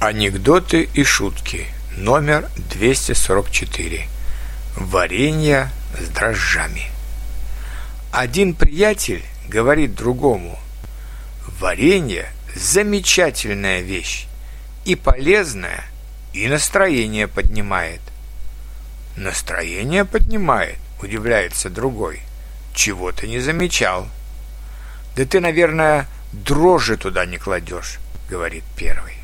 Анекдоты и шутки. Номер 244. Варенье с дрожжами. Один приятель говорит другому, варенье – замечательная вещь, и полезная, и настроение поднимает. Настроение поднимает, удивляется другой. Чего ты не замечал? Да ты, наверное, дрожжи туда не кладешь, говорит первый.